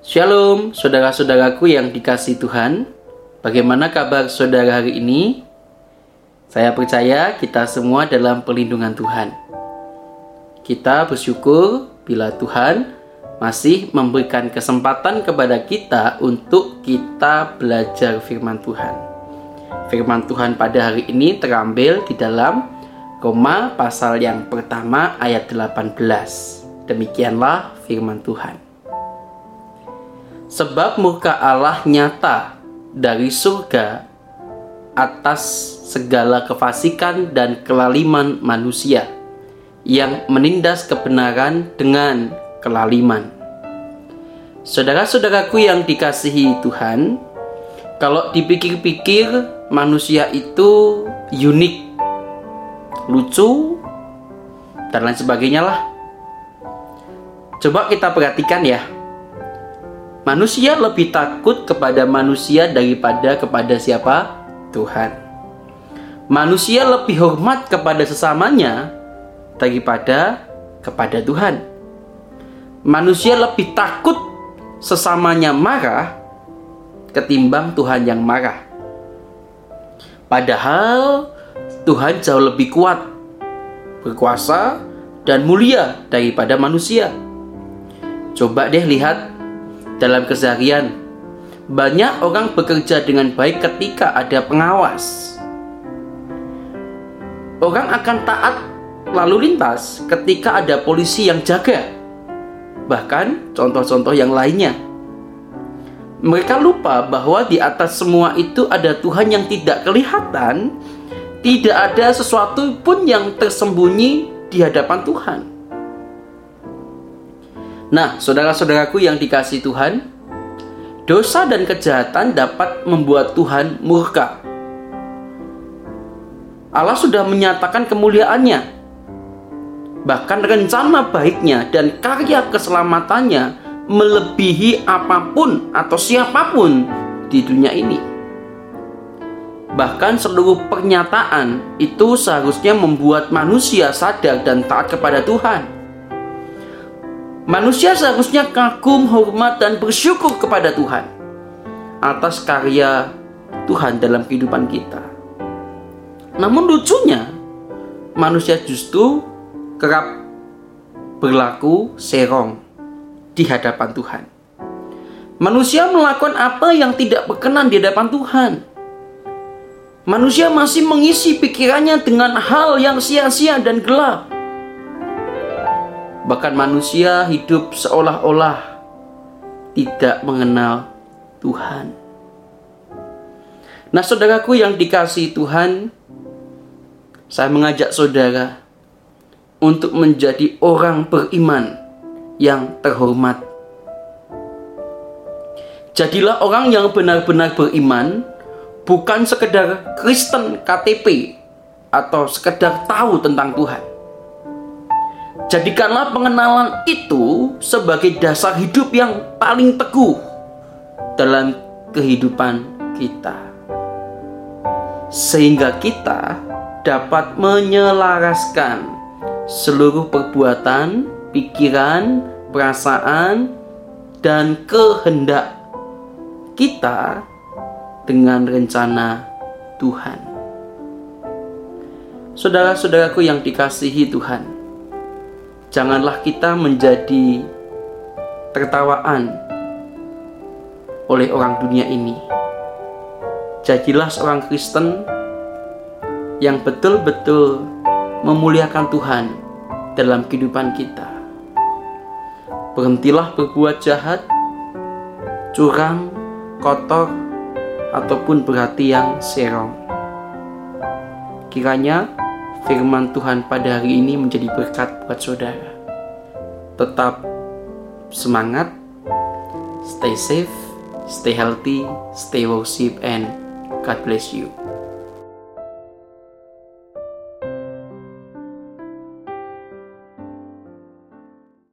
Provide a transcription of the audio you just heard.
Shalom, saudara-saudaraku yang dikasih Tuhan. Bagaimana kabar saudara hari ini? Saya percaya kita semua dalam perlindungan Tuhan. Kita bersyukur bila Tuhan masih memberikan kesempatan kepada kita untuk kita belajar firman Tuhan. Firman Tuhan pada hari ini terambil di dalam Roma pasal yang pertama ayat 18. Demikianlah firman Tuhan. Sebab murka Allah nyata dari surga atas segala kefasikan dan kelaliman manusia yang menindas kebenaran dengan kelaliman. Saudara-saudaraku yang dikasihi Tuhan, kalau dipikir-pikir manusia itu unik, lucu, dan lain sebagainya lah. Coba kita perhatikan ya, Manusia lebih takut kepada manusia daripada kepada siapa? Tuhan. Manusia lebih hormat kepada sesamanya daripada kepada Tuhan. Manusia lebih takut sesamanya marah ketimbang Tuhan yang marah. Padahal Tuhan jauh lebih kuat, berkuasa, dan mulia daripada manusia. Coba deh lihat dalam keseharian. Banyak orang bekerja dengan baik ketika ada pengawas. Orang akan taat lalu lintas ketika ada polisi yang jaga. Bahkan contoh-contoh yang lainnya. Mereka lupa bahwa di atas semua itu ada Tuhan yang tidak kelihatan, tidak ada sesuatu pun yang tersembunyi di hadapan Tuhan. Nah, saudara-saudaraku yang dikasih Tuhan, dosa dan kejahatan dapat membuat Tuhan murka. Allah sudah menyatakan kemuliaannya, bahkan rencana baiknya dan karya keselamatannya melebihi apa pun atau siapa pun di dunia ini. Bahkan seluruh pernyataan itu seharusnya membuat manusia sadar dan taat kepada Tuhan Manusia seharusnya kagum, hormat, dan bersyukur kepada Tuhan atas karya Tuhan dalam kehidupan kita. Namun lucunya, manusia justru kerap berlaku serong di hadapan Tuhan. Manusia melakukan apa yang tidak berkenan di hadapan Tuhan. Manusia masih mengisi pikirannya dengan hal yang sia-sia dan gelap Bahkan manusia hidup seolah-olah tidak mengenal Tuhan. Nah, saudaraku yang dikasih Tuhan, saya mengajak saudara untuk menjadi orang beriman yang terhormat. Jadilah orang yang benar-benar beriman, bukan sekedar Kristen KTP atau sekedar tahu tentang Tuhan. Jadikanlah pengenalan itu sebagai dasar hidup yang paling teguh dalam kehidupan kita. Sehingga kita dapat menyelaraskan seluruh perbuatan, pikiran, perasaan, dan kehendak kita dengan rencana Tuhan. Saudara-saudaraku yang dikasihi Tuhan, janganlah kita menjadi tertawaan oleh orang dunia ini. Jadilah seorang Kristen yang betul-betul memuliakan Tuhan dalam kehidupan kita. Berhentilah berbuat jahat, curang, kotor, ataupun berhati yang serong. Kiranya firman Tuhan pada hari ini menjadi berkat buat saudara. Tetap semangat, stay safe, stay healthy, stay worship, and God bless you.